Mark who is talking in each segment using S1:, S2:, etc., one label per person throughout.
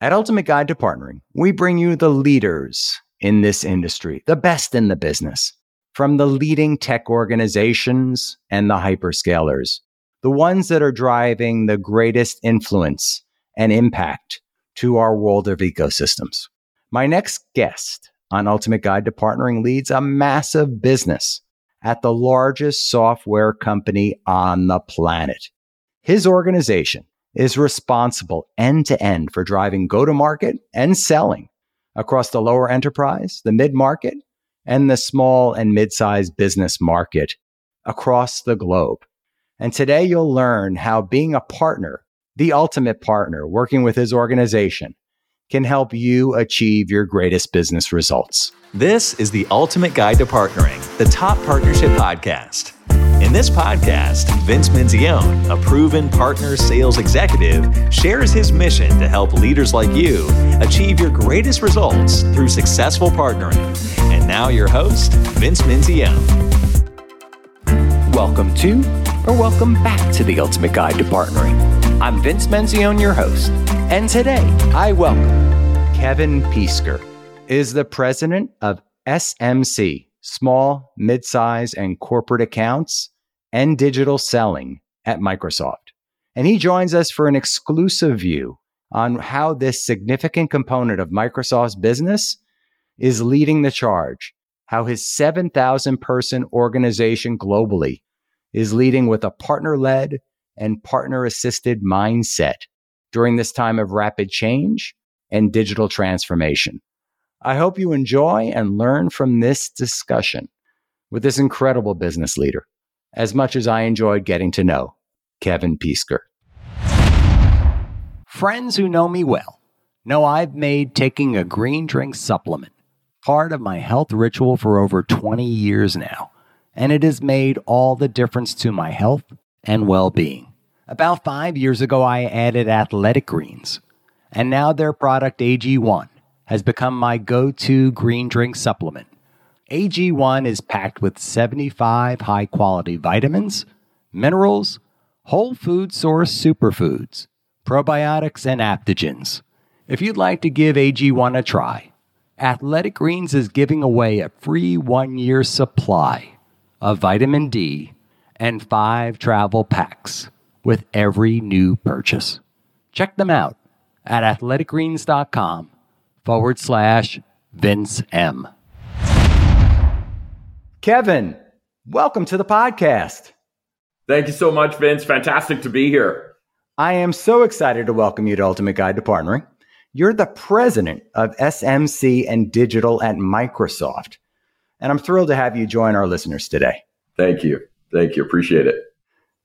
S1: At Ultimate Guide to Partnering, we bring you the leaders in this industry, the best in the business, from the leading tech organizations and the hyperscalers, the ones that are driving the greatest influence and impact to our world of ecosystems. My next guest on Ultimate Guide to Partnering leads a massive business at the largest software company on the planet. His organization is responsible end to end for driving go to market and selling across the lower enterprise, the mid market, and the small and mid sized business market across the globe. And today you'll learn how being a partner, the ultimate partner, working with his organization, can help you achieve your greatest business results.
S2: This is the Ultimate Guide to Partnering, the top partnership podcast. In this podcast, Vince Menzione, a proven partner sales executive, shares his mission to help leaders like you achieve your greatest results through successful partnering. And now, your host, Vince Menzione.
S1: Welcome to, or welcome back to the Ultimate Guide to Partnering. I'm Vince Menzione, your host, and today I welcome Kevin Peesker, is the president of SMC small, midsize, and corporate accounts and digital selling at Microsoft. And he joins us for an exclusive view on how this significant component of Microsoft's business is leading the charge, how his 7,000 person organization globally is leading with a partner led and partner assisted mindset during this time of rapid change and digital transformation. I hope you enjoy and learn from this discussion with this incredible business leader as much as I enjoyed getting to know Kevin Peesker. Friends who know me well know I've made taking a green drink supplement part of my health ritual for over 20 years now, and it has made all the difference to my health and well being. About five years ago, I added athletic greens, and now their product AG1 has become my go to green drink supplement. AG1 is packed with 75 high quality vitamins, minerals, whole food source superfoods, probiotics, and adaptogens. If you'd like to give AG1 a try, Athletic Greens is giving away a free one year supply of vitamin D and five travel packs with every new purchase. Check them out at athleticgreens.com forward slash Vince M. Kevin, welcome to the podcast.
S3: Thank you so much, Vince. Fantastic to be here.
S1: I am so excited to welcome you to Ultimate Guide to Partnering. You're the president of SMC and Digital at Microsoft. And I'm thrilled to have you join our listeners today.
S3: Thank you. Thank you. Appreciate it.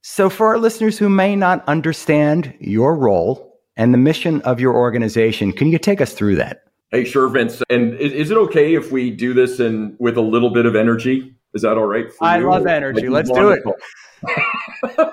S1: So, for our listeners who may not understand your role and the mission of your organization, can you take us through that?
S3: Hey, sure, Vince. And is, is, it okay if we do this in with a little bit of energy? Is that all right
S1: for I you? I love energy. Let's
S3: do it.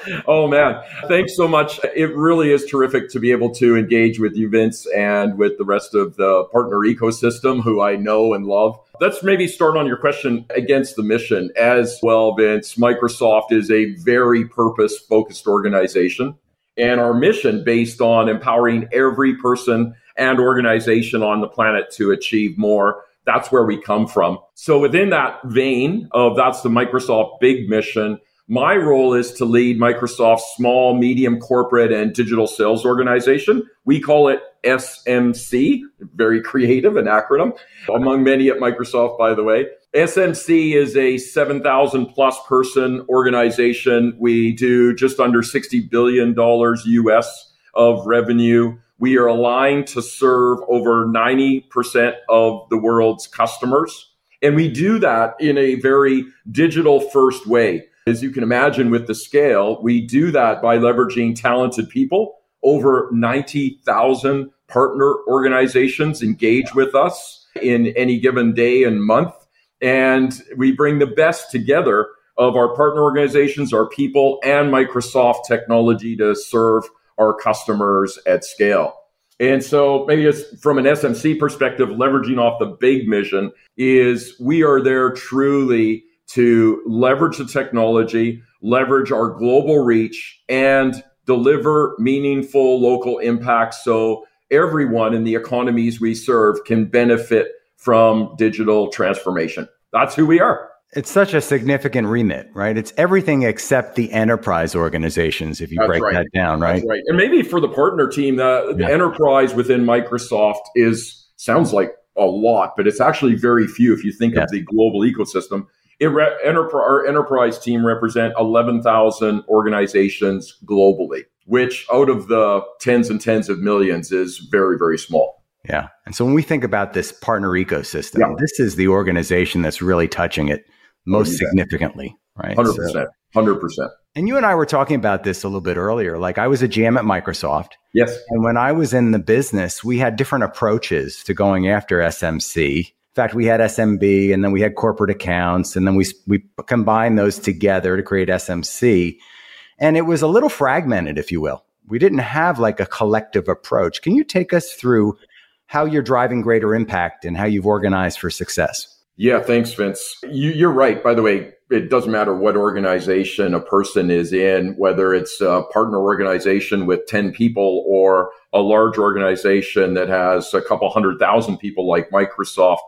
S3: oh man, thanks so much. It really is terrific to be able to engage with you, Vince, and with the rest of the partner ecosystem who I know and love. Let's maybe start on your question against the mission as well, Vince. Microsoft is a very purpose focused organization. And our mission based on empowering every person and organization on the planet to achieve more. That's where we come from. So within that vein of that's the Microsoft big mission, my role is to lead Microsoft's small, medium corporate and digital sales organization. We call it SMC, very creative, an acronym among many at Microsoft, by the way. SMC is a 7,000 plus person organization. We do just under $60 billion US of revenue. We are aligned to serve over 90% of the world's customers. And we do that in a very digital first way. As you can imagine with the scale, we do that by leveraging talented people. Over 90,000 partner organizations engage with us in any given day and month. And we bring the best together of our partner organizations, our people, and Microsoft technology to serve our customers at scale. And so maybe it's from an SMC perspective, leveraging off the big mission is we are there truly to leverage the technology, leverage our global reach and deliver meaningful local impact. So everyone in the economies we serve can benefit from digital transformation. That's who we are.
S1: It's such a significant remit, right? It's everything except the enterprise organizations, if you That's break right. that down, right? That's
S3: right. And maybe for the partner team, the, yeah. the enterprise within Microsoft is sounds like a lot, but it's actually very few if you think of the global ecosystem. It re- enterprise, our enterprise team represent 11,000 organizations globally, which out of the tens and tens of millions is very, very small.
S1: Yeah. And so when we think about this partner ecosystem, yeah. this is the organization that's really touching it most significantly, right?
S3: 100%. So, 100%.
S1: And you and I were talking about this a little bit earlier. Like I was a GM at Microsoft.
S3: Yes.
S1: And when I was in the business, we had different approaches to going after SMC. In fact, we had SMB and then we had corporate accounts and then we, we combined those together to create SMC. And it was a little fragmented, if you will. We didn't have like a collective approach. Can you take us through how you're driving greater impact and how you've organized for success?
S3: Yeah, thanks, Vince. You, are right. By the way, it doesn't matter what organization a person is in, whether it's a partner organization with 10 people or a large organization that has a couple hundred thousand people like Microsoft.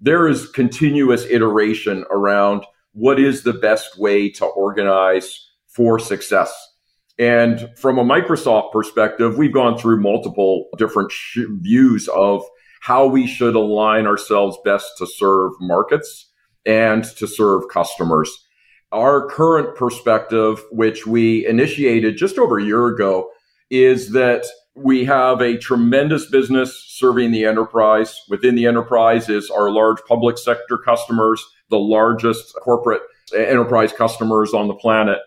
S3: There is continuous iteration around what is the best way to organize for success. And from a Microsoft perspective, we've gone through multiple different sh- views of how we should align ourselves best to serve markets and to serve customers. Our current perspective, which we initiated just over a year ago, is that we have a tremendous business serving the enterprise. Within the enterprise is our large public sector customers, the largest corporate enterprise customers on the planet.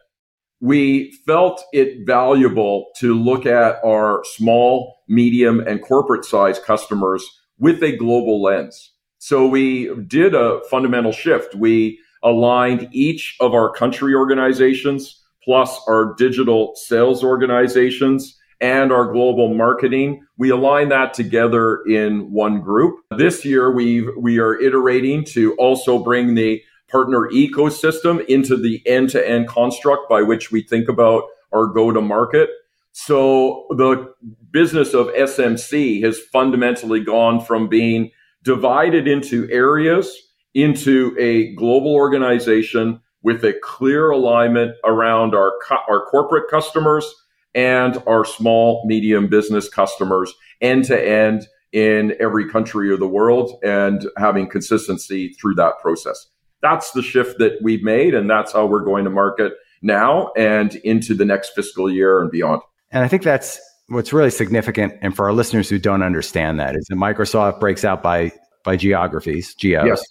S3: We felt it valuable to look at our small, medium, and corporate size customers with a global lens. So we did a fundamental shift. We aligned each of our country organizations plus our digital sales organizations and our global marketing. We align that together in one group. This year we we are iterating to also bring the partner ecosystem into the end-to-end construct by which we think about our go to market. So the business of SMC has fundamentally gone from being divided into areas into a global organization with a clear alignment around our co- our corporate customers and our small medium business customers end to end in every country of the world and having consistency through that process. That's the shift that we've made and that's how we're going to market now and into the next fiscal year and beyond.
S1: And I think that's what's really significant. And for our listeners who don't understand that is that Microsoft breaks out by by geographies, geos. Yes.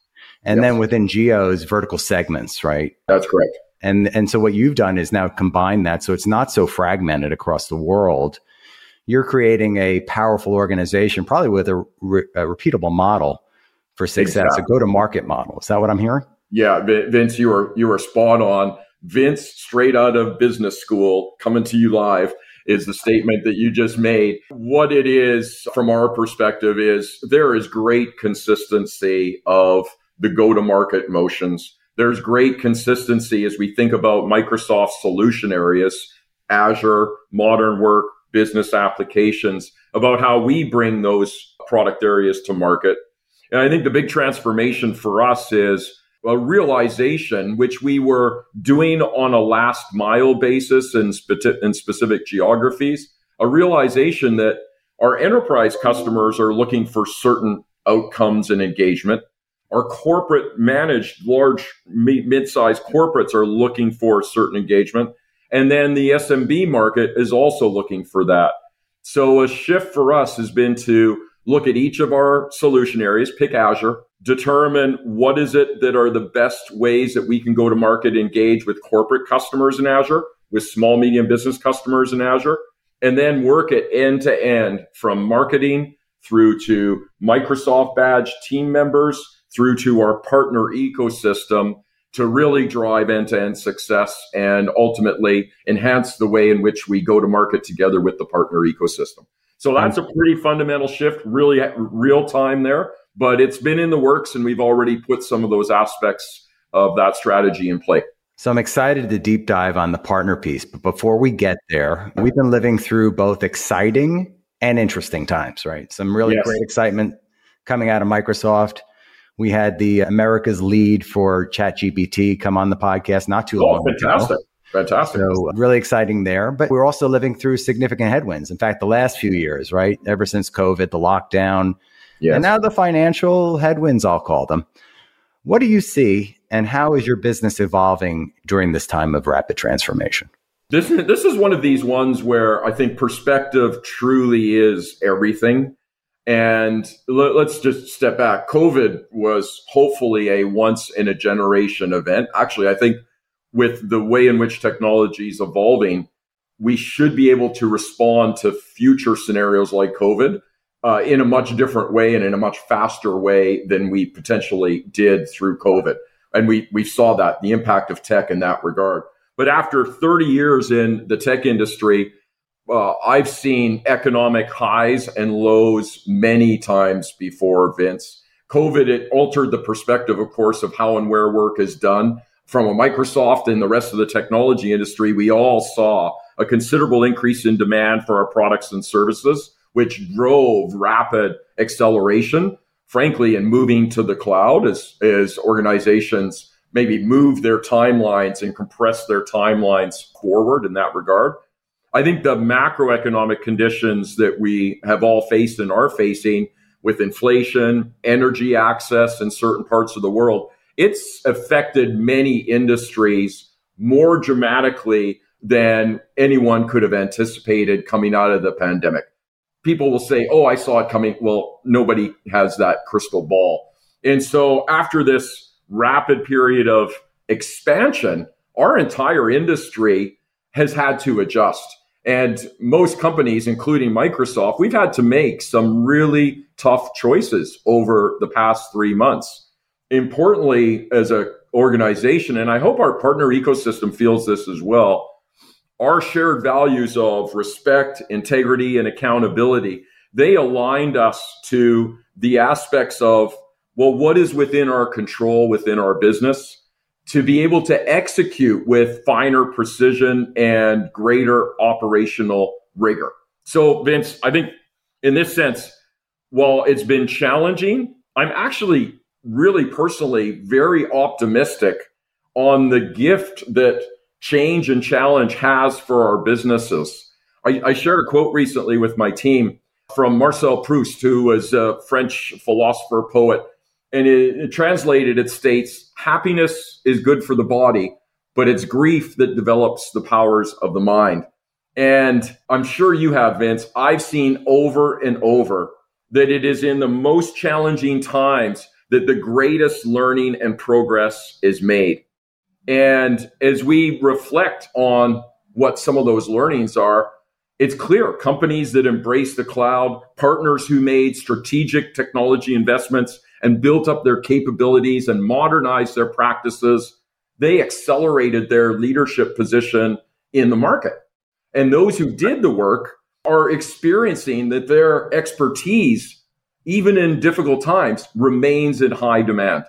S1: And yes. then within geos, vertical segments, right?
S3: That's correct.
S1: And and so what you've done is now combine that so it's not so fragmented across the world. You're creating a powerful organization, probably with a, re- a repeatable model for success, exactly. a go-to-market model. Is that what I'm hearing?
S3: Yeah, Vince, you are you are spot on. Vince, straight out of business school, coming to you live is the statement that you just made. What it is from our perspective is there is great consistency of the go to market motions. There's great consistency as we think about Microsoft solution areas, Azure, modern work, business applications, about how we bring those product areas to market. And I think the big transformation for us is a realization which we were doing on a last mile basis in, spe- in specific geographies, a realization that our enterprise customers are looking for certain outcomes and engagement. Our corporate managed large mid-sized corporates are looking for certain engagement. And then the SMB market is also looking for that. So a shift for us has been to look at each of our solution areas, pick Azure, determine what is it that are the best ways that we can go to market, engage with corporate customers in Azure, with small, medium business customers in Azure, and then work it end to end from marketing through to Microsoft badge team members through to our partner ecosystem to really drive end to end success and ultimately enhance the way in which we go to market together with the partner ecosystem. So that's a pretty fundamental shift, really real time there but it's been in the works and we've already put some of those aspects of that strategy in play.
S1: So I'm excited to deep dive on the partner piece. But before we get there, we've been living through both exciting and interesting times, right? Some really
S3: Yes.
S1: great excitement coming out of Microsoft. We had the America's lead for ChatGPT come on the podcast not too
S3: Oh,
S1: long
S3: fantastic.
S1: ago.
S3: Fantastic.
S1: So really exciting there. But we're also living through significant headwinds. In fact, the last few years, right? Ever since COVID, the lockdown,
S3: yes.
S1: and now the financial headwinds, I'll call them. What do you see, and how is your business evolving during this time of rapid transformation?
S3: This is, this is one of these ones where I think perspective truly is everything. And let, us just step back. COVID was hopefully a once in a generation event. Actually, I think with the way in which technology is evolving, we should be able to respond to future scenarios like COVID uh, in a much different way and in a much faster way than we potentially did through COVID. And we, we saw that, the impact of tech in that regard. But after 30 years in the tech industry, uh, I've seen economic highs and lows many times before, Vince. COVID, it altered the perspective, of course, of how and where work is done. From a Microsoft and the rest of the technology industry, we all saw a considerable increase in demand for our products and services, which drove rapid acceleration, frankly, in moving to the cloud as, as organizations maybe move their timelines and compress their timelines forward in that regard. I think the macroeconomic conditions that we have all faced and are facing with inflation, energy access in certain parts of the world, it's affected many industries more dramatically than anyone could have anticipated coming out of the pandemic. People will say, Oh, I saw it coming. Well, nobody has that crystal ball. And so after this rapid period of expansion, our entire industry has had to adjust. And most companies, including Microsoft, we've had to make some really tough choices over the past three months. Importantly, as an organization, and I hope our partner ecosystem feels this as well, our shared values of respect, integrity, and accountability, they aligned us to the aspects of, well, what is within our control within our business? To be able to execute with finer precision and greater operational rigor. So, Vince, I think in this sense, while it's been challenging, I'm actually really personally very optimistic on the gift that change and challenge has for our businesses. I, I shared a quote recently with my team from Marcel Proust, who was a French philosopher, poet and it, it, translated it states happiness is good for the body but it's grief that develops the powers of the mind. And i'm sure you have vince. I've seen over and over that it is in the most challenging times that the greatest learning and progress is made. And as we reflect on what some of those learnings are it's clear companies that embrace the cloud partners who made strategic technology investments and built up their capabilities and modernized their practices, they accelerated their leadership position in the market. And those who did the work are experiencing that their expertise, even in difficult times, remains in high demand.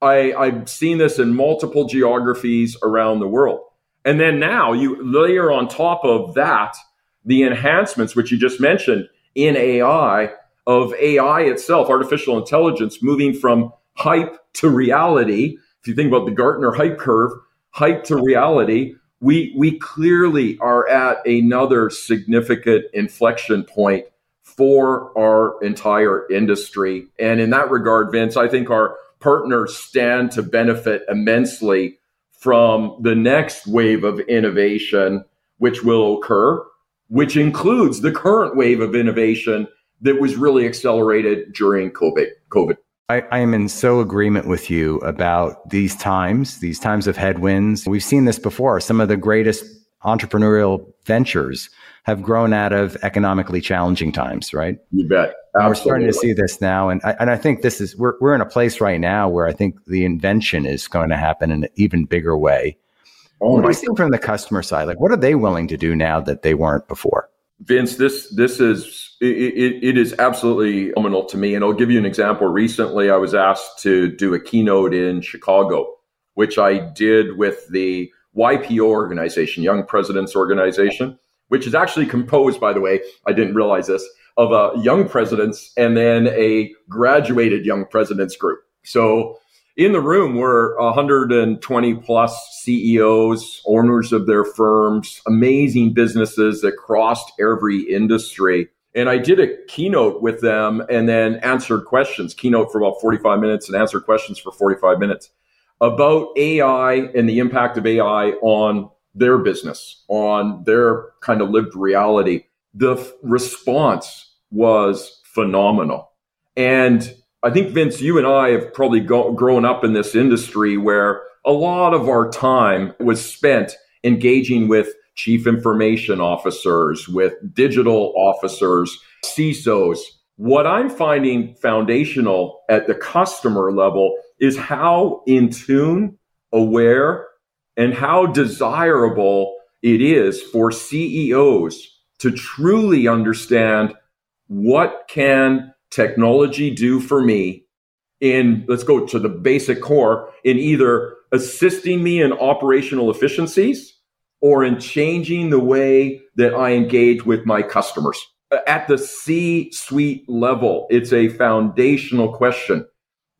S3: I, I've seen this in multiple geographies around the world. And then now you layer on top of that the enhancements, which you just mentioned in AI of AI itself, artificial intelligence, moving from hype to reality. If you think about the Gartner hype curve, hype to reality, we, we clearly are at another significant inflection point for our entire industry. And in that regard, Vince, I think our partners stand to benefit immensely from the next wave of innovation, which will occur, which includes the current wave of innovation that was really accelerated during COVID. COVID.
S1: I, I, am in so agreement with you about these times, these times of headwinds. We've seen this before. Some of the greatest entrepreneurial ventures have grown out of economically challenging times, right?
S3: You bet.
S1: We're starting to see this now, and I, and I think this is we're we're in a place right now where I think the invention is going to happen in an even bigger way. Oh what do you see from the customer side? Like, what are they willing to do now that they weren't before?
S3: Vince, this this is it, it, is absolutely phenomenal to me, and I'll give you an example. Recently, I was asked to do a keynote in Chicago, which I did with the YPO organization, Young Presidents Organization, which is actually composed, by the way, I didn't realize this, of a young presidents and then a graduated young presidents group. So in the room were 120 plus CEOs, owners of their firms, amazing businesses that crossed every industry. And I did a keynote with them and then answered questions, keynote for about 45 minutes and answered questions for 45 minutes about AI and the impact of AI on their business, on their kind of lived reality. The f- response was phenomenal. And I think, Vince, you and I have probably go- grown up in this industry where a lot of our time was spent engaging with chief information officers, with digital officers, CISOs. What I'm finding foundational at the customer level is how in tune, aware, and how desirable it is for CEOs to truly understand what can technology do for me in let's go to the basic core in either assisting me in operational efficiencies or in changing the way that I engage with my customers. At the C suite level, it's a foundational question.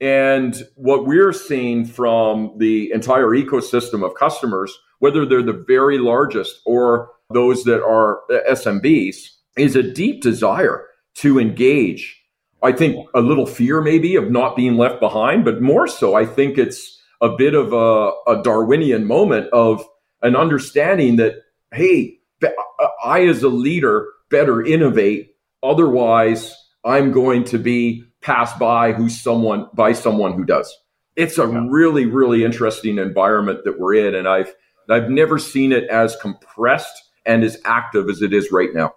S3: And what we're seeing from the entire ecosystem of customers, whether they're the very largest or those that are SMBs, is a deep desire to engage. I think a little fear maybe of not being left behind, but more so, I think it's a bit of a, a Darwinian moment of an understanding that, hey, uh, uh, I as a leader better innovate. Otherwise, I'm going to be passed by who's someone by someone who does. It's a yeah. really, really interesting environment that we're in. And I've I've never seen it as compressed and as active as it is right now.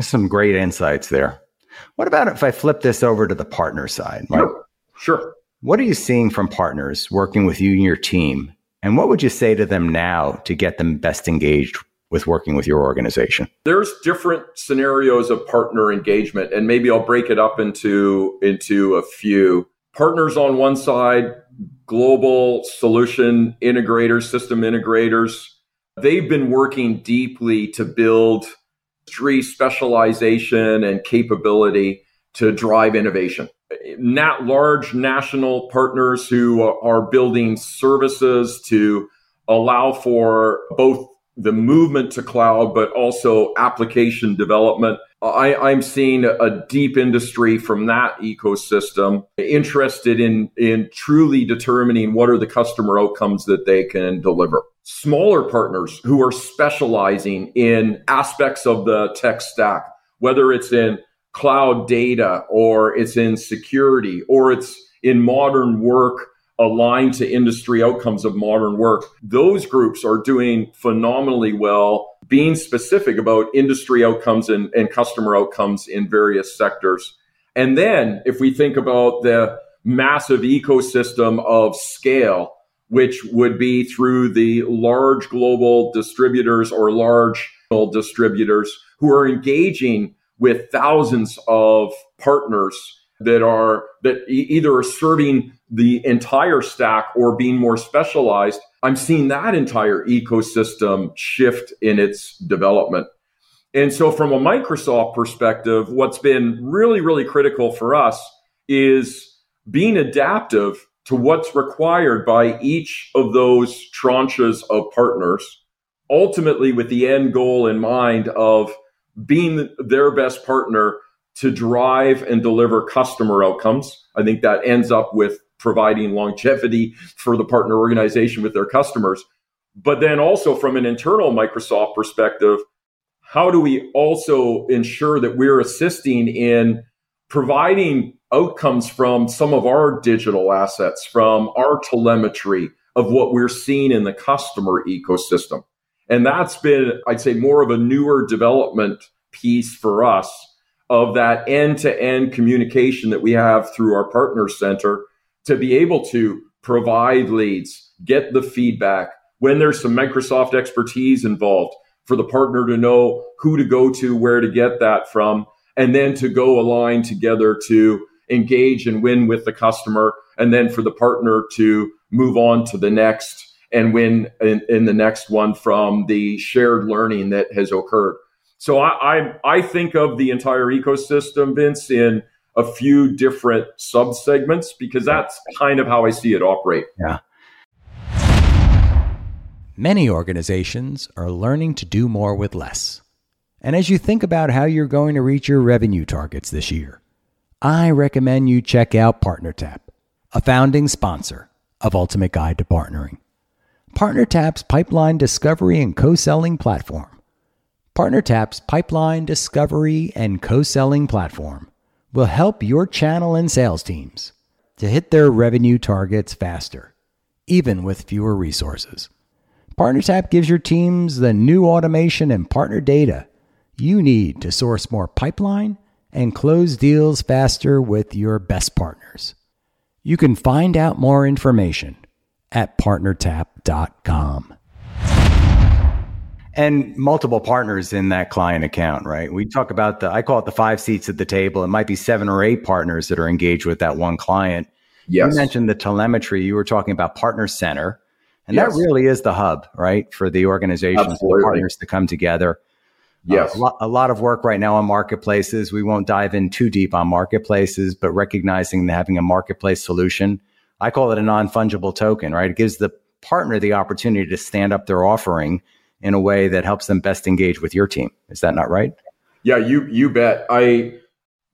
S1: Some great insights there. What about if I flip this over to the partner side?
S3: Right? Sure. sure.
S1: What are you seeing from partners working with you and your team? And what would you say to them now to get them best engaged with working with your organization?
S3: There's different scenarios of partner engagement, and maybe I'll break it up into, into a few. Partners on one side, global solution integrators, system integrators, they've been working deeply to build industry specialization and capability to drive innovation. Not large national partners who are building services to allow for both the movement to cloud, but also application development. I, am seeing a deep industry from that ecosystem interested in, in truly determining what are the customer outcomes that they can deliver. Smaller partners who are specializing in aspects of the tech stack, whether it's in cloud data or it's in security or it's in modern work aligned to industry outcomes of modern work. Those groups are doing phenomenally well, being specific about industry outcomes and, and customer outcomes in various sectors. And then if we think about the massive ecosystem of scale, which would be through the large global distributors or large distributors who are engaging with thousands of partners that are that either are serving the entire stack or being more specialized, I'm seeing that entire ecosystem shift in its development. And so, from a Microsoft perspective, what's been really, really critical for us is being adaptive to what's required by each of those tranches of partners, ultimately with the end goal in mind of being their best partner to drive and deliver customer outcomes. I think that ends up with providing longevity for the partner organization with their customers. But then also from an internal Microsoft perspective, how do we also ensure that we're assisting in providing outcomes from some of our digital assets, from our telemetry of what we're seeing in the customer ecosystem? And that's been, I'd say, more of a newer development piece for us of that end to end communication that we have through our partner center to be able to provide leads, get the feedback when there's some Microsoft expertise involved for the partner to know who to go to, where to get that from, and then to go align together to engage and win with the customer, and then for the partner to move on to the next and win in, in the next one from the shared learning that has occurred. So I, I, I think of the entire ecosystem, Vince, in a few different sub segments because that's kind of how I see it operate.
S1: Yeah. Many organizations are learning to do more with less. And as you think about how you're going to reach your revenue targets this year, I recommend you check out PartnerTap, a founding sponsor of Ultimate Guide to Partnering. PartnerTap's pipeline discovery and co selling platform. PartnerTap's pipeline discovery and co selling platform will help your channel and sales teams to hit their revenue targets faster, even with fewer resources. PartnerTap gives your teams the new automation and partner data you need to source more pipeline and close deals faster with your best partners. You can find out more information at partnertap.com. And multiple partners in that client account, right? We talk about the, I call it the five seats at the table. It might be seven or eight partners that are engaged with that one client. Yes. You mentioned the telemetry. You were talking about Partner Center and yes. that really is the hub, right, for the organizations, the partners to come together.
S3: Yes.
S1: Uh, a, lot, a, lot, of work right now on marketplaces. We won't dive in too deep on marketplaces, but recognizing that having a marketplace solution, I call it a non fungible token, right? It gives the partner the opportunity to stand up their offering in a way that helps them best engage with your team. Is that not right?
S3: Yeah, you you bet. I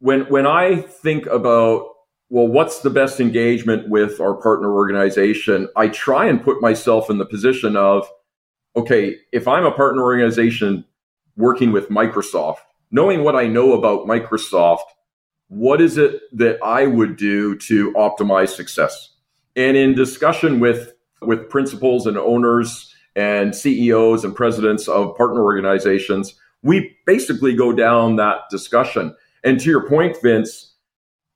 S3: when when I think about well, what's the best engagement with our partner organization? I try and put myself in the position of, okay, if I'm a partner organization working with Microsoft, knowing what I know about Microsoft, what is it that I would do to optimize success? And in discussion with, with principals and owners and CEOs and presidents of partner organizations, we basically go down that discussion. And to your point, Vince,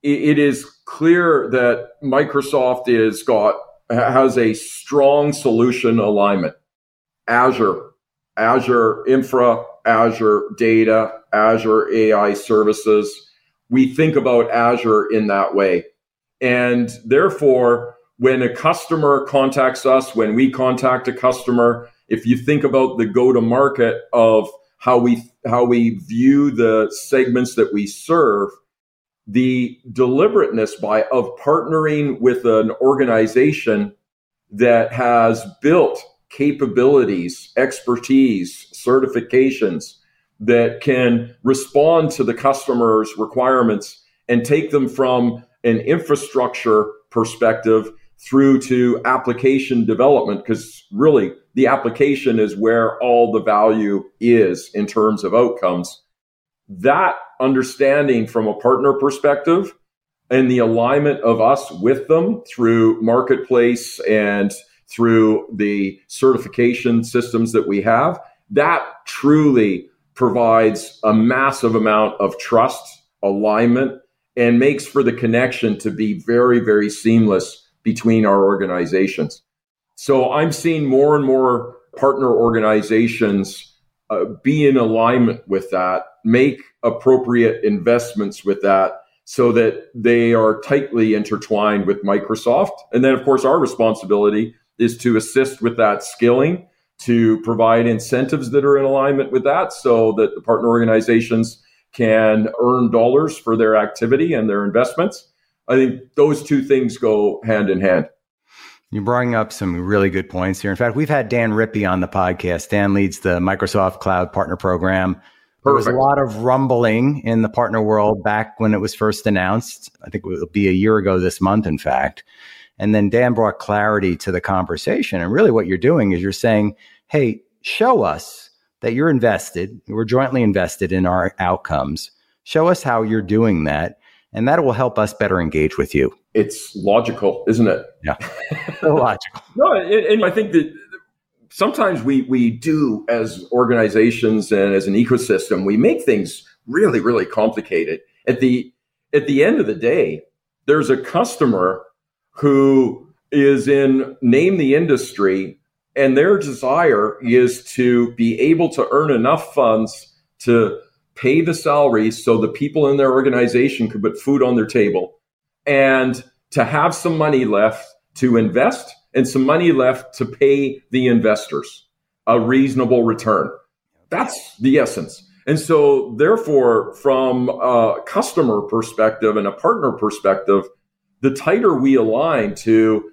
S3: it is clear that Microsoft is got has a strong solution alignment. Azure, Azure Infra, Azure Data, Azure AI Services. We think about Azure in that way. And therefore, when a customer contacts us, when we contact a customer, if you think about the go to market of how we how we view the segments that we serve, the deliberateness by of partnering with an organization that has built capabilities, expertise, certifications that can respond to the customer's requirements and take them from an infrastructure perspective through to application development because really the application is where all the value is in terms of outcomes. That understanding from a partner perspective and the alignment of us with them through marketplace and through the certification systems that we have, that truly provides a massive amount of trust, alignment, and makes for the connection to be very, very seamless between our organizations. So I'm seeing more and more partner organizations uh, be in alignment with that, make appropriate investments with that so that they are tightly intertwined with Microsoft. And then, of course, our responsibility is to assist with that skilling, to provide incentives that are in alignment with that so that the partner organizations can earn dollars for their activity and their investments. I think those two things go hand in hand.
S1: You're bringing up some really good points here. In fact, we've had Dan Rippey on the podcast. Dan leads the Microsoft Cloud Partner Program. Perfect. There was a lot of rumbling in the partner world back when it was first announced. I think it will be a year ago this month, in fact. And then Dan brought clarity to the conversation. And really, what you're doing is you're saying, hey, show us that you're invested, we're jointly invested in our outcomes. Show us how you're doing that. And that will help us better engage with you
S3: it's logical, isn't it?
S1: Yeah, so logical.
S3: no, and, and, I think that sometimes we we do as organizations and as an ecosystem, we make things really really complicated. At the at the end of the day, there's a customer who is in name the industry, and their desire is to be able to earn enough funds to pay the salaries so the people in their organization could put food on their table and to have some money left to invest and some money left to pay the investors a reasonable return. That's the essence. And so, therefore, from a customer perspective and a partner perspective, the tighter we align to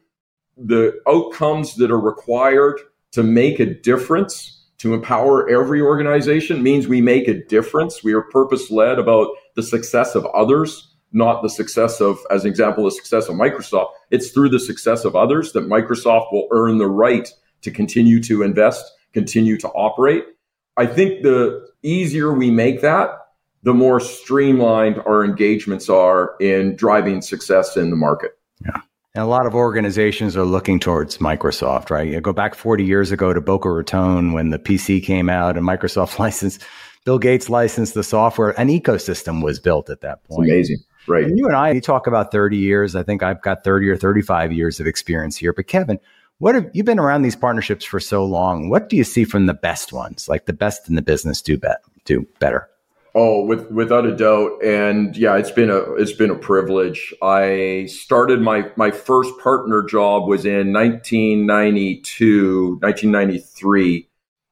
S3: the outcomes that are required to make a difference, to empower every organization means we make a difference. We are purpose led about the success of others, not the success of, as an example, the success of Microsoft. It's through the success of others that Microsoft will earn the right to continue to invest, continue to operate. I think the easier we make that, the more streamlined our engagements are in driving success in the market.
S1: Yeah. And a lot of organizations are looking towards Microsoft, right? You go back 40 years ago to Boca Raton when the PC came out and Microsoft licensed, Bill Gates licensed the software. An ecosystem was built at that point.
S3: It's amazing. Right.
S1: And you and I, you talk about 30 years. I think I've got 30 or 35 years of experience here. But Kevin, what have you been around these partnerships for so long? What do you see from the best ones, like the best in the business do, bet, do better?
S3: Oh, with, without a doubt, and yeah, it's been a it's been a privilege. I started my my first partner job was in 1992, 1993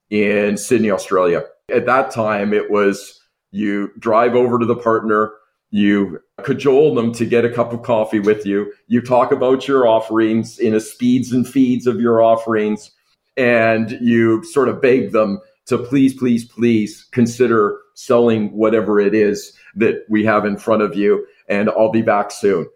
S3: in Sydney, Australia. At that time, it was you drive over to the partner, you cajole them to get a cup of coffee with you, you talk about your offerings in a speeds and feeds of your offerings, and you sort of beg them to please, please, please consider selling whatever it is that we have in front of you, and I'll be back soon.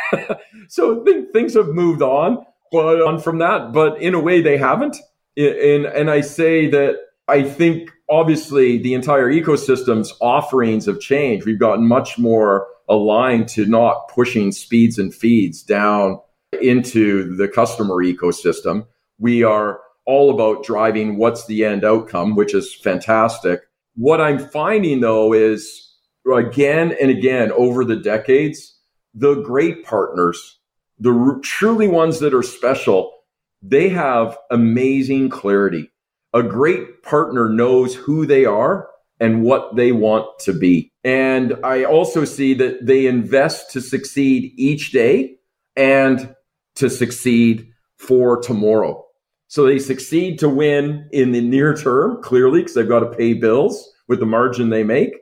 S3: so th- things have moved on, but uh, on from that, but in a way they haven't. And and I say that I think obviously the entire ecosystem's offerings have changed. We've gotten much more aligned to not pushing speeds and feeds down into the customer ecosystem. We are all about driving what's the end outcome, which is fantastic. What I'm finding though is again and again over the decades, the great partners, the truly ones that are special, they have amazing clarity. A great partner knows who they are and what they want to be. And I also see that they invest to succeed each day and to succeed for tomorrow. So they succeed to win in the near term, clearly, because they've got to pay bills with the margin they make.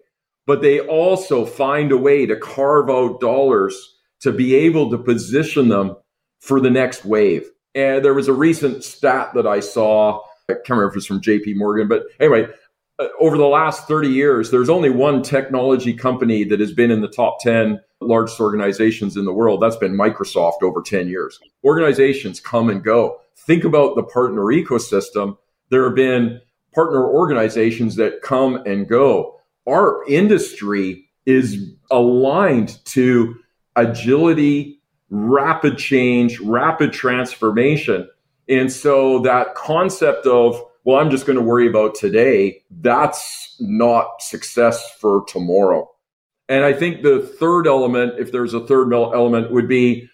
S3: But they also find a way to carve out dollars to be able to position them for the next wave. And there was a recent stat that I saw. I can't remember if it's from JP Morgan, but anyway, uh, over the last 30 years, there's only one technology company that has been in the top 10 largest organizations in the world. That's been Microsoft over 10 years. Organizations come and go think about the partner ecosystem, there have been partner organizations that come and go. Our industry is aligned to agility, rapid change, rapid transformation. And so that concept of, well, I'm just going to worry about today, that's not success for tomorrow. And I think the third element, if there's a third element, would be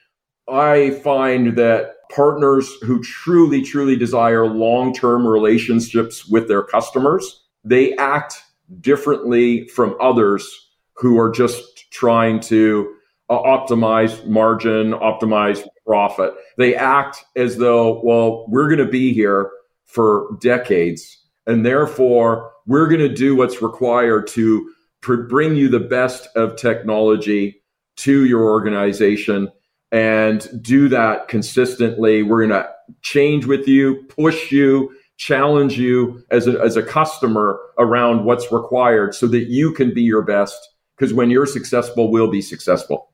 S3: I find that partners who truly, truly desire long term relationships with their customers, they act differently from others who are just trying to uh, optimize margin, optimize profit. They act as though, well, we're going to be here for decades, and therefore we're going to do what's required to pr- bring you the best of technology to your organization and do that consistently. We're going to change with you, push you, challenge you as a, as a customer around what's required so that you can be your best. Because when you're successful, we'll be successful.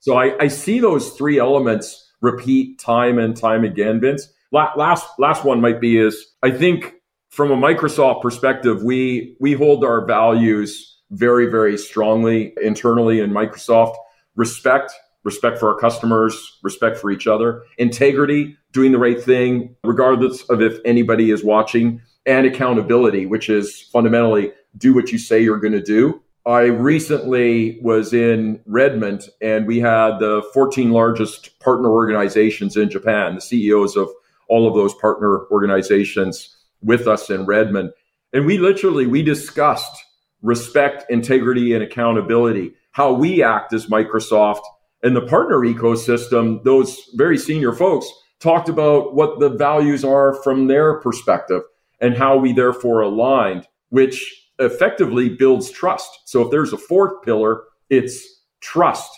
S3: So I, I, see those three elements repeat time and time again, Vince. La- last last one might be is I think from a Microsoft perspective, we we hold our values very very strongly internally in Microsoft. Respect, respect for our customers, respect for each other, integrity, doing the right thing, regardless of if anybody is watching, and accountability, which is fundamentally do what you say you're going to do. I recently was in Redmond and we had the 14 largest partner organizations in Japan, the CEOs of all of those partner organizations with us in Redmond. And we literally we discussed respect, integrity and accountability, how we act as Microsoft and the partner ecosystem, those very senior folks talked about what the values are from their perspective and how we therefore aligned, which effectively builds trust. So if there's a fourth pillar, it's trust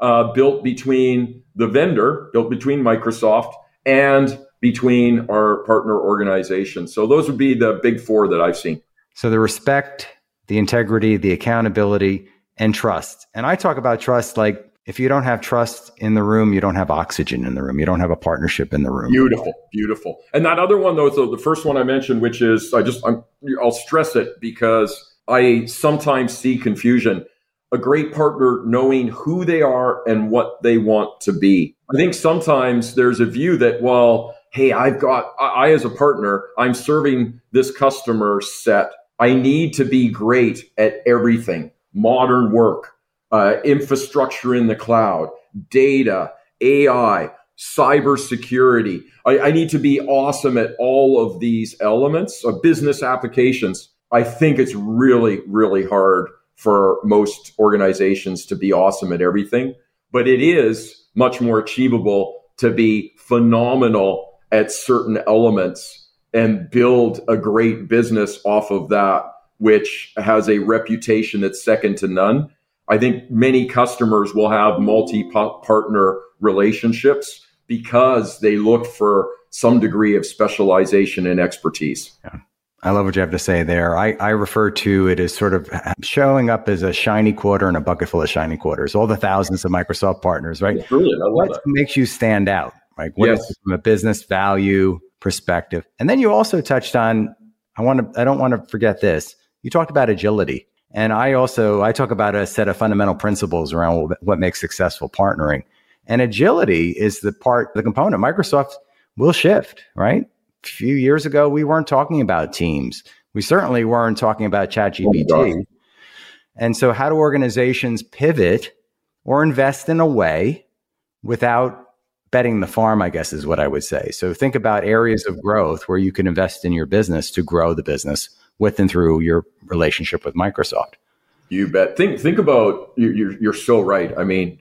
S3: uh, built between the vendor, built between Microsoft and between our partner organizations. So those would be the big four that I've seen.
S1: So the respect, the integrity, the accountability, and trust. And I talk about trust like if you don't have trust in the room, you don't have oxygen in the room. You don't have a partnership in the room.
S3: Beautiful, beautiful. And that other one, though, so the first one I mentioned, which is I just I'm, I'll stress it because I sometimes see confusion. A great partner knowing who they are and what they want to be. I think sometimes there's a view that, well, hey, I've got I as a partner, I'm serving this customer set. I need to be great at everything, modern work uh, infrastructure in the cloud, data, AI, cybersecurity. I, I need to be awesome at all of these elements of business applications. I think it's really, really hard for most organizations to be awesome at everything, but it is much more achievable to be phenomenal at certain elements and build a great business off of that, which has a reputation that's second to none. I think many customers will have multi partner relationships because they look for some degree of specialization and expertise. Yeah.
S1: I love what you have to say there. I, I refer to it as sort of showing up as a shiny quarter and a bucket full of shiny quarters, all the thousands of Microsoft partners, right?
S3: brilliant.
S1: what that. makes you stand out? Like what yes. is from a business value perspective? And then you also touched on, I want to, I don't want to forget this. You talked about agility. And I also I talk about a set of fundamental principles around what makes successful partnering. And agility is the part, the component. Microsoft will shift, right? A few years ago, we weren't talking about teams. We certainly weren't talking about ChatGPT. Oh and so, how do organizations pivot or invest in a way without betting the farm, I guess is what I would say. So, think about areas of growth where you can invest in your business to grow the business with and through your relationship with Microsoft.
S3: You bet. Think think about you're you're so right. I mean,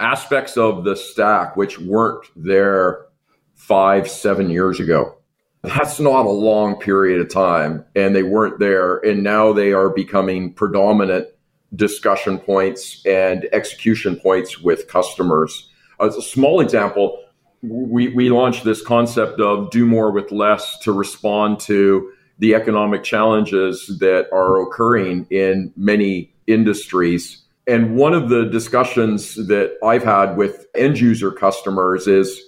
S3: aspects of the stack which weren't there five seven years ago. That's not a long period of time, and they weren't there, and now they are becoming predominant discussion points and execution points with customers. As a small example, we we launched this concept of do more with less to respond to the economic challenges that are occurring in many industries. And one of the discussions that I've had with end user customers is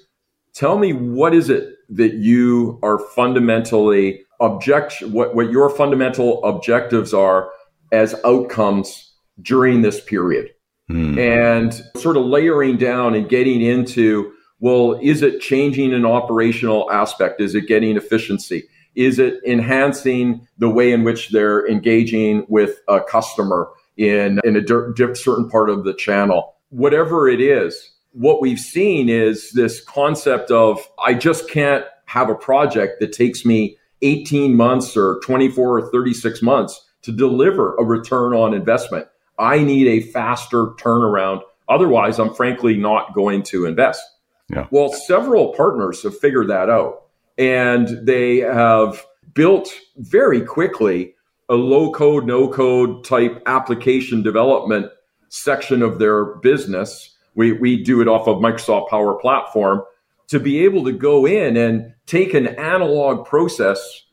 S3: tell me what is it that you are fundamentally object what, what your fundamental objectives are as outcomes during this period. Hmm. And sort of layering down and getting into well, is it changing an operational aspect? Is it getting efficiency? Is it enhancing the way in which they're engaging with a customer in, in a di- certain part of the channel? Whatever it is, what we've seen is this concept of I just can't have a project that takes me 18 months or 24 or 36 months to deliver a return on investment. I need a faster turnaround. Otherwise, I'm frankly not going to invest. Yeah. Well, several partners have figured that out and they have built very quickly a low code, no code type application development section of their business. We, we do it off of Microsoft Power Platform to be able to go in and take an analog process,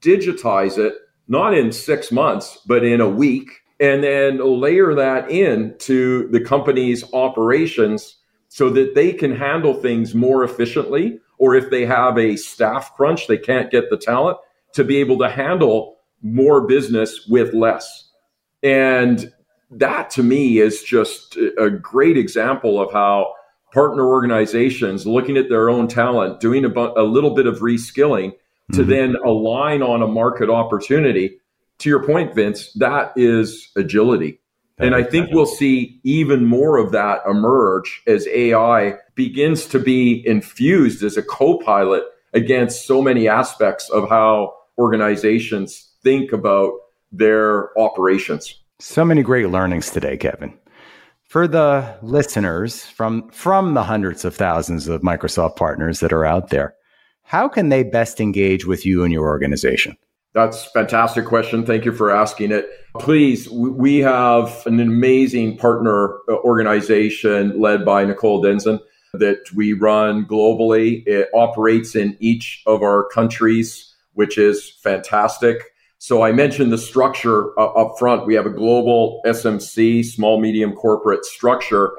S3: digitize it, not in six months, but in a week, and then layer that into the company's operations so that they can handle things more efficiently or if they have a staff crunch, they can't get the talent to be able to handle more business with less. And that to me is just a great example of how partner organizations looking at their own talent, doing a, bu- a little bit of reskilling to mm-hmm. then align on a market opportunity. To your point, Vince, that is agility. And I think we'll see even more of that emerge as AI begins to be infused as a co pilot against so many aspects of how organizations think about their operations.
S1: So many great learnings today, Kevin. For the listeners from, from the hundreds of thousands of Microsoft partners that are out there, how can they best engage with you and your organization?
S3: That's a fantastic question. Thank you for asking it. Please, we have an amazing partner uh, organization led by Nicole Dezen that we run globally. It operates in each of our countries, which is fantastic. So I mentioned the structure uh, up front. We have a global SMC, small medium corporate structure,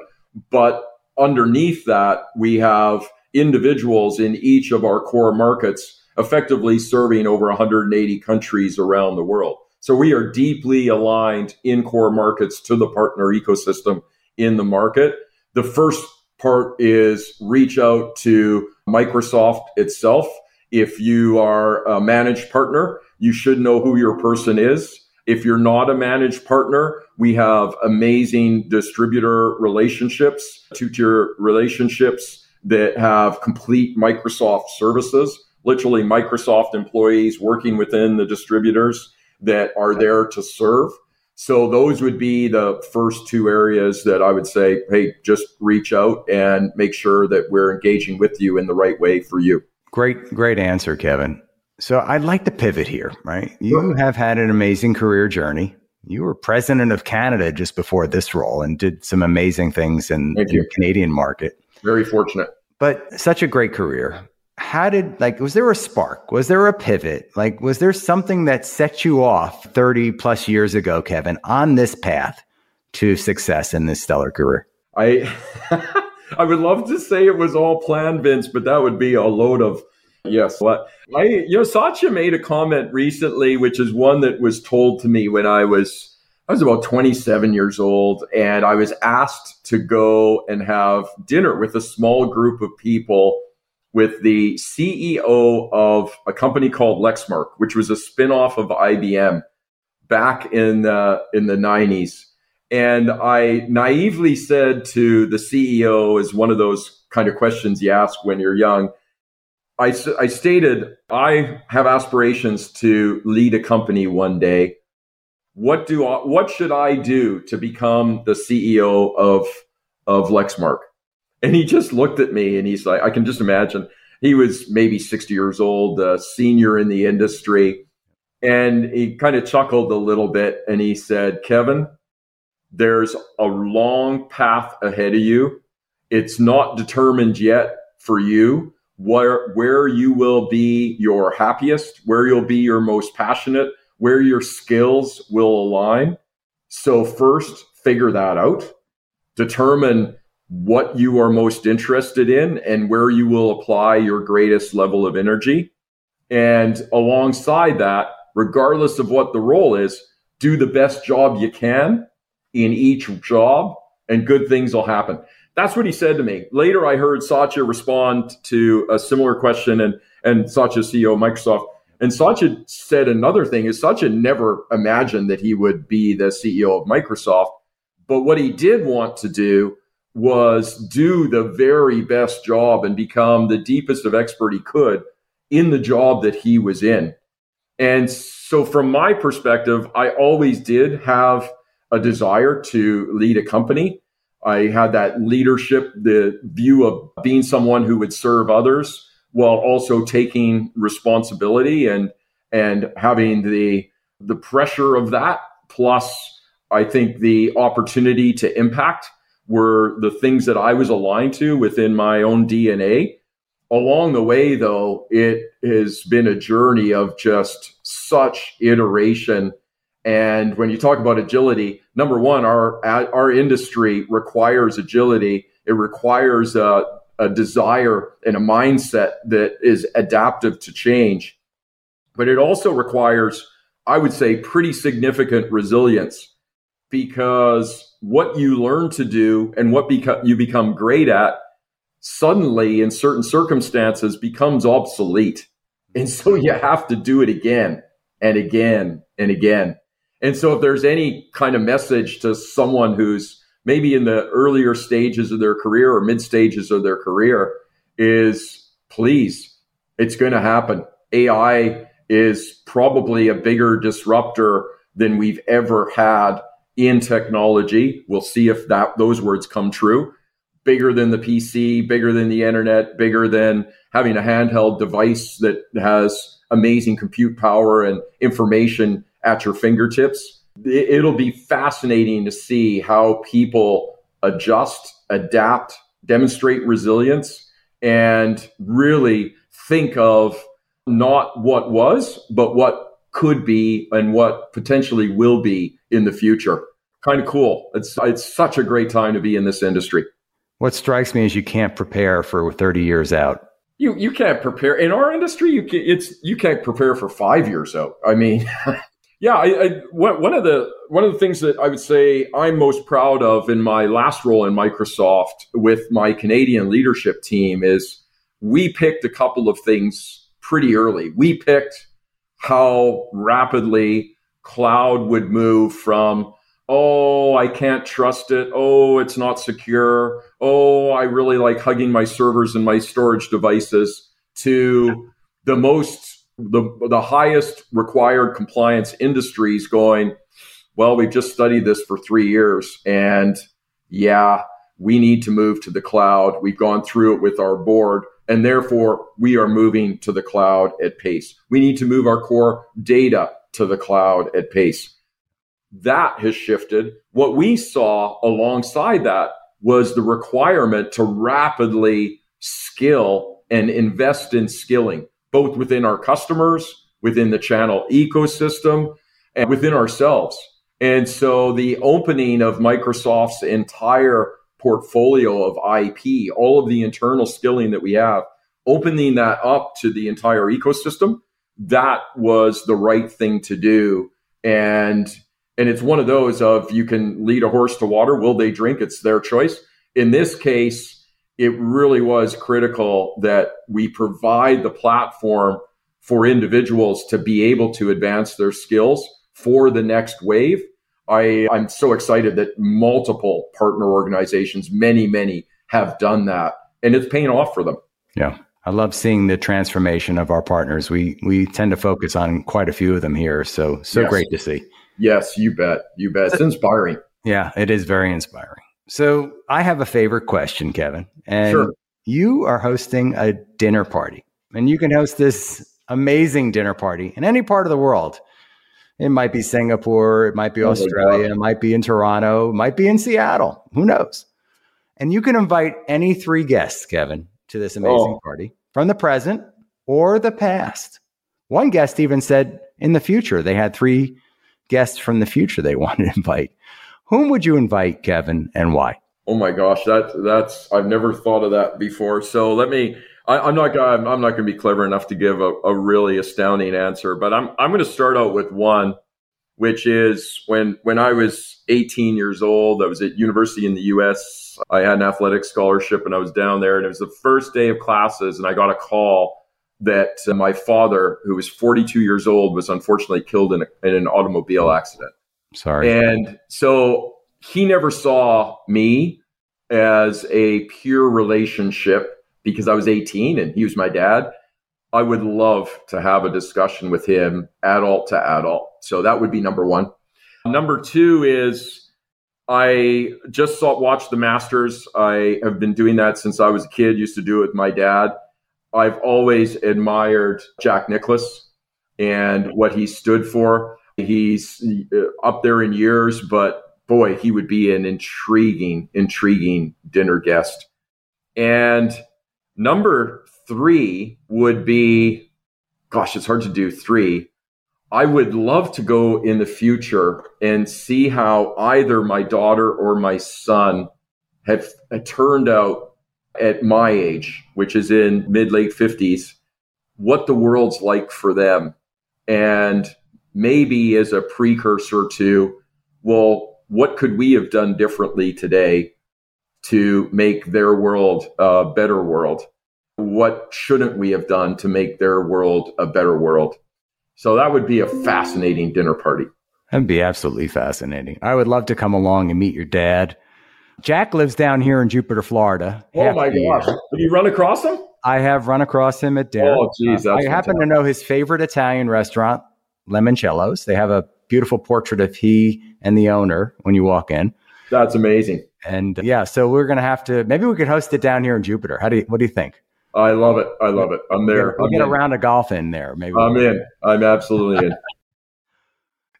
S3: but underneath that, we have individuals in each of our core markets effectively serving over 180 countries around the world. So we are deeply aligned in core markets to the partner ecosystem in the market. The first part is reach out to Microsoft itself. If you are a managed partner, you should know who your person is. If you're not a managed partner, we have amazing distributor relationships, two tier relationships that have complete Microsoft services literally Microsoft employees working within the distributors that are there to serve. So those would be the first two areas that I would say, hey, just reach out and make sure that we're engaging with you in the right way for you.
S1: Great, great answer, Kevin. So I'd like to pivot here, right? You have had an amazing career journey. You were president of Canada just before this role and did some amazing things in, in the Canadian market.
S3: Very fortunate.
S1: But such a great career how did like was there a spark? Was there a pivot? Like was there something that set you off 30 plus years ago kevin on this path to success in this stellar career?
S3: I i would love to say it was all planned vince but that would be a load of yes. What i you know satya made a comment recently which is one that was told to me when i was i was about 27 years old and i was asked to go and have dinner with a small group of people with the CEO of a company called Lexmark, which was a spinoff of IBM back in the, in the 90s. And I naively said to the CEO, is one of those kind of questions you ask when you're young, I, I stated, I have aspirations to lead a company one day. What do I, what should I do to become the CEO of of Lexmark? And he just looked at me and he's like, I can just imagine. He was maybe 60 years old, a senior in the industry. And he kind of chuckled a little bit and he said, Kevin, there's a long path ahead of you. It's not determined yet for you where, where you will be your happiest, where you'll be your most passionate, where your skills will align. So first, figure that out. Determine what you are most interested in and where you will apply your greatest level of energy. And alongside that, regardless of what the role is, do the best job you can in each job and good things will happen. That's what he said to me. Later, I heard Satya respond to a similar question and, and Satya CEO of Microsoft. And Satya said another thing is Satya never imagined that he would be the CEO of Microsoft. But what he did want to do was do the very best job and become the deepest of expert he could in the job that he was in. And so, from my perspective, I always did have a desire to lead a company. I had that leadership, the view of being someone who would serve others while also taking responsibility and and having the the pressure of that plus I think the opportunity to impact were the things that I was aligned to within my own DNA. Along the way, though, it has been a journey of just such iteration. And when you talk about agility, number one, our our industry requires agility. It requires a, a desire and a mindset that is adaptive to change, but it also requires, I would say, pretty significant resilience because what you learn to do and what beco- you become great at suddenly in certain circumstances becomes obsolete. And so you have to do it again and again and again. And so if there's any kind of message to someone who's maybe in the earlier stages of their career or mid stages of their career is please, it's going to happen. AI is probably a bigger disruptor than we've ever had in technology. We'll see if that those words come true. Bigger than the PC, bigger than the internet, bigger than having a handheld device that has amazing compute power and information at your fingertips. It'll be fascinating to see how people adjust, adapt, demonstrate resilience, and really think of not what was, but what could be and what potentially will be in the future. Kind of cool. It's it's such a great time to be in this industry.
S1: What strikes me is you can't prepare for 30 years out.
S3: You you can't prepare in our industry. You can, it's you can't prepare for five years out. I mean, yeah. I, I, one of the one of the things that I would say I'm most proud of in my last role in Microsoft with my Canadian leadership team is we picked a couple of things pretty early. We picked how rapidly cloud would move from oh, I can't trust it. Oh, it's not secure. Oh, I really like hugging my servers and my storage devices to the most, the, the highest required compliance industries going, well, we've just studied this for three years. And yeah, we need to move to the cloud. We've gone through it with our board. And therefore, we are moving to the cloud at pace. We need to move our core data to the cloud at pace that has shifted. What we saw alongside that was the requirement to rapidly skill and invest in skilling, both within our customers, within the channel ecosystem, and within ourselves. And so the opening of Microsoft's entire portfolio of IP, all of the internal skilling that we have, opening that up to the entire ecosystem, that was the right thing to do. And and it's one of those of you can lead a horse to water. Will they drink? It's their choice. In this case, it really was critical that we provide the platform for individuals to be able to advance their skills for the next wave. I, I'm so excited that multiple partner organizations, many, many have done that and it's paying off for them.
S1: Yeah. I love seeing the transformation of our partners. We we tend to focus on quite a few of them here. So so yes. great to see.
S3: Yes, you bet. You bet. It's inspiring.
S1: Yeah, it is very inspiring. So I have a favorite question, Kevin. And sure. you are hosting a dinner party. And you can host this amazing dinner party in any part of the world. It might be Singapore, it might be oh Australia, it might be in Toronto, it might be in Seattle. Who knows? And you can invite any three guests, Kevin, to this oh. amazing oh. party from the present or the past. One guest even said in the future they had three guests from the future they wanted to invite. Whom would you invite, Kevin, and why?
S3: Oh my gosh, that that's I've never thought of that before. So let me. I, am not gonna I'm not gonna be clever enough to give a, a really astounding answer, but I'm I'm going to start out with one, which is when when I was 18 years old, I was at university in the U.S. I had an athletic scholarship, and I was down there, and it was the first day of classes, and I got a call that uh, my father, who was 42 years old, was unfortunately killed in, a, in an automobile accident.
S1: Sorry.
S3: And so he never saw me as a pure relationship because I was 18 and he was my dad. I would love to have a discussion with him, adult to adult. So that would be number one. Number two is I just saw watch the Masters. I have been doing that since I was a kid. Used to do it with my dad. I've always admired Jack Nicklaus and what he stood for. He's uh, up there in years, but boy, he would be an intriguing, intriguing dinner guest. And number three would be, gosh, it's hard to do three. I would love to go in the future and see how either my daughter or my son have turned out at my age, which is in mid late 50s, what the world's like for them. And maybe as a precursor to, well, what could we have done differently today to make their world a better world? What shouldn't we have done to make their world a better world? So that would be a fascinating dinner party.
S1: That'd be absolutely fascinating. I would love to come along and meet your dad Jack lives down here in Jupiter, Florida.
S3: Oh my gosh. Have you run across him?
S1: I have run across him at dinner.
S3: Oh, geez.
S1: I happen to know his favorite Italian restaurant, Lemoncello's. They have a beautiful portrait of he and the owner when you walk in.
S3: That's amazing.
S1: And yeah, so we're going to have to, maybe we could host it down here in Jupiter. How do you, what do you think?
S3: I love it. I love it. I'm there.
S1: We'll
S3: I'm
S1: get
S3: in.
S1: a round of golf in there, maybe.
S3: I'm in. I'm absolutely in.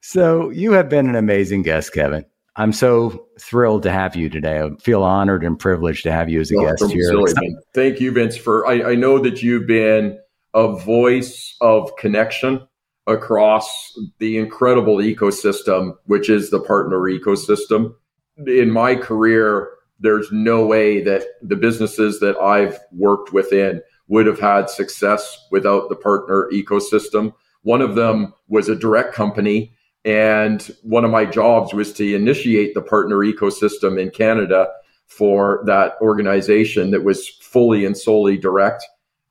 S1: So you have been an amazing guest, Kevin. I'm so thrilled to have you today. I feel honored and privileged to have you as a
S3: No,
S1: guest here.
S3: silly. Thank you, Vince. For I, I know that you've been a voice of connection across the incredible ecosystem, which is the partner ecosystem. In my career, there's no way that the businesses that I've worked within would have had success without the partner ecosystem. One of them was a direct company. And one of my jobs was to initiate the partner ecosystem in Canada for that organization that was fully and solely direct.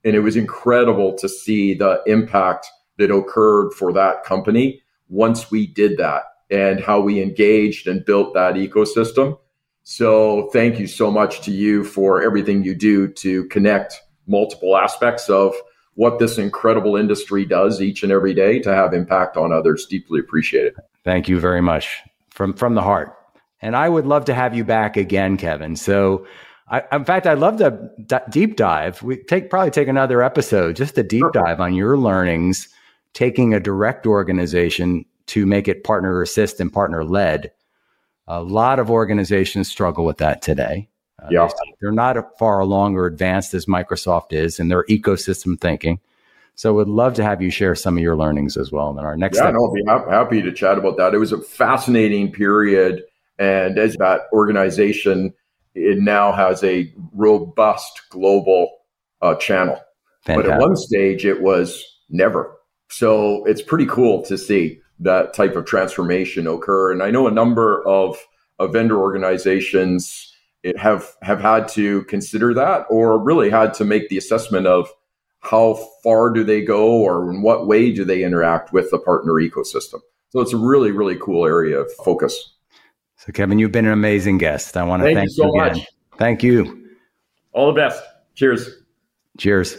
S3: And it was incredible to see the impact that occurred for that company once we did that and how we engaged and built that ecosystem. So thank you so much to you for everything you do to connect multiple aspects of what this incredible industry does each and every day to have impact on others. Deeply appreciate it.
S1: Thank you very much from from the heart. And I would love to have you back again, Kevin. So, I, in fact, I'd love to d- deep dive. We take probably take another episode just a deep
S3: Sure.
S1: dive on your learnings taking a direct organization to make it partner assist and partner led. A lot of organizations struggle with that today. Uh,
S3: Yeah.
S1: they're not far along or advanced as Microsoft is in their ecosystem thinking. So, would love to have you share some of your learnings as well in our next.
S3: Yeah, no, I'll be hap- happy to chat about that. It was a fascinating period. And as that organization, it now has a robust global uh, channel. But at one stage, it was never. So it's pretty cool to see that type of transformation occur. And I know a number of, of vendor organizations eh, have have had to consider that, or really had to make the assessment of how far do they go, or in what way do they interact with the partner ecosystem. So it's a really really cool area of focus.
S1: So, Kevin, you've been an amazing guest. I want to
S3: Thank
S1: thank,
S3: you so
S1: again.
S3: much.
S1: Thank you.
S3: All the best. Cheers.
S1: Cheers.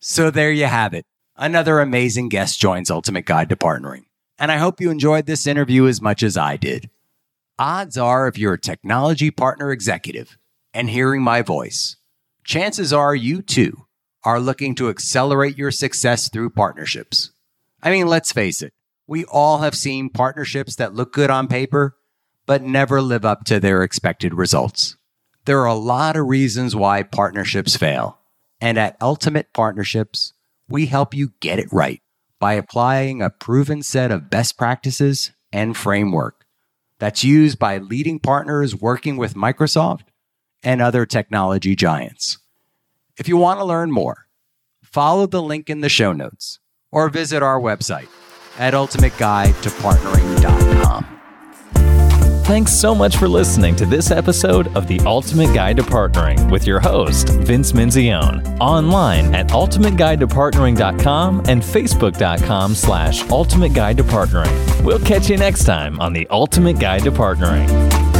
S4: So there you have it. Another amazing guest joins Ultimate Guide to Partnering. And I hope you enjoyed this interview as much as I did. Odds are, if you're a technology partner executive and hearing my voice, chances are you too are looking to accelerate your success through partnerships. I mean, let's face it, we all have seen partnerships that look good on paper, but never live up to their expected results. There are a lot of reasons why partnerships fail. And at Ultimate Partnerships, we help you get it right by applying a proven set of best practices and framework that's used by leading partners working with Microsoft and other technology giants. If you want to learn more, follow the link in the show notes or visit our website at ultimateguidetopartnering.com.
S2: Thanks so much for listening to this episode of The Ultimate Guide to Partnering with your host, Vince Menzione. Online at ultimateguidetopartnering.com and facebook.com slash ultimate guide to partnering. We'll catch you next time on The Ultimate Guide to Partnering.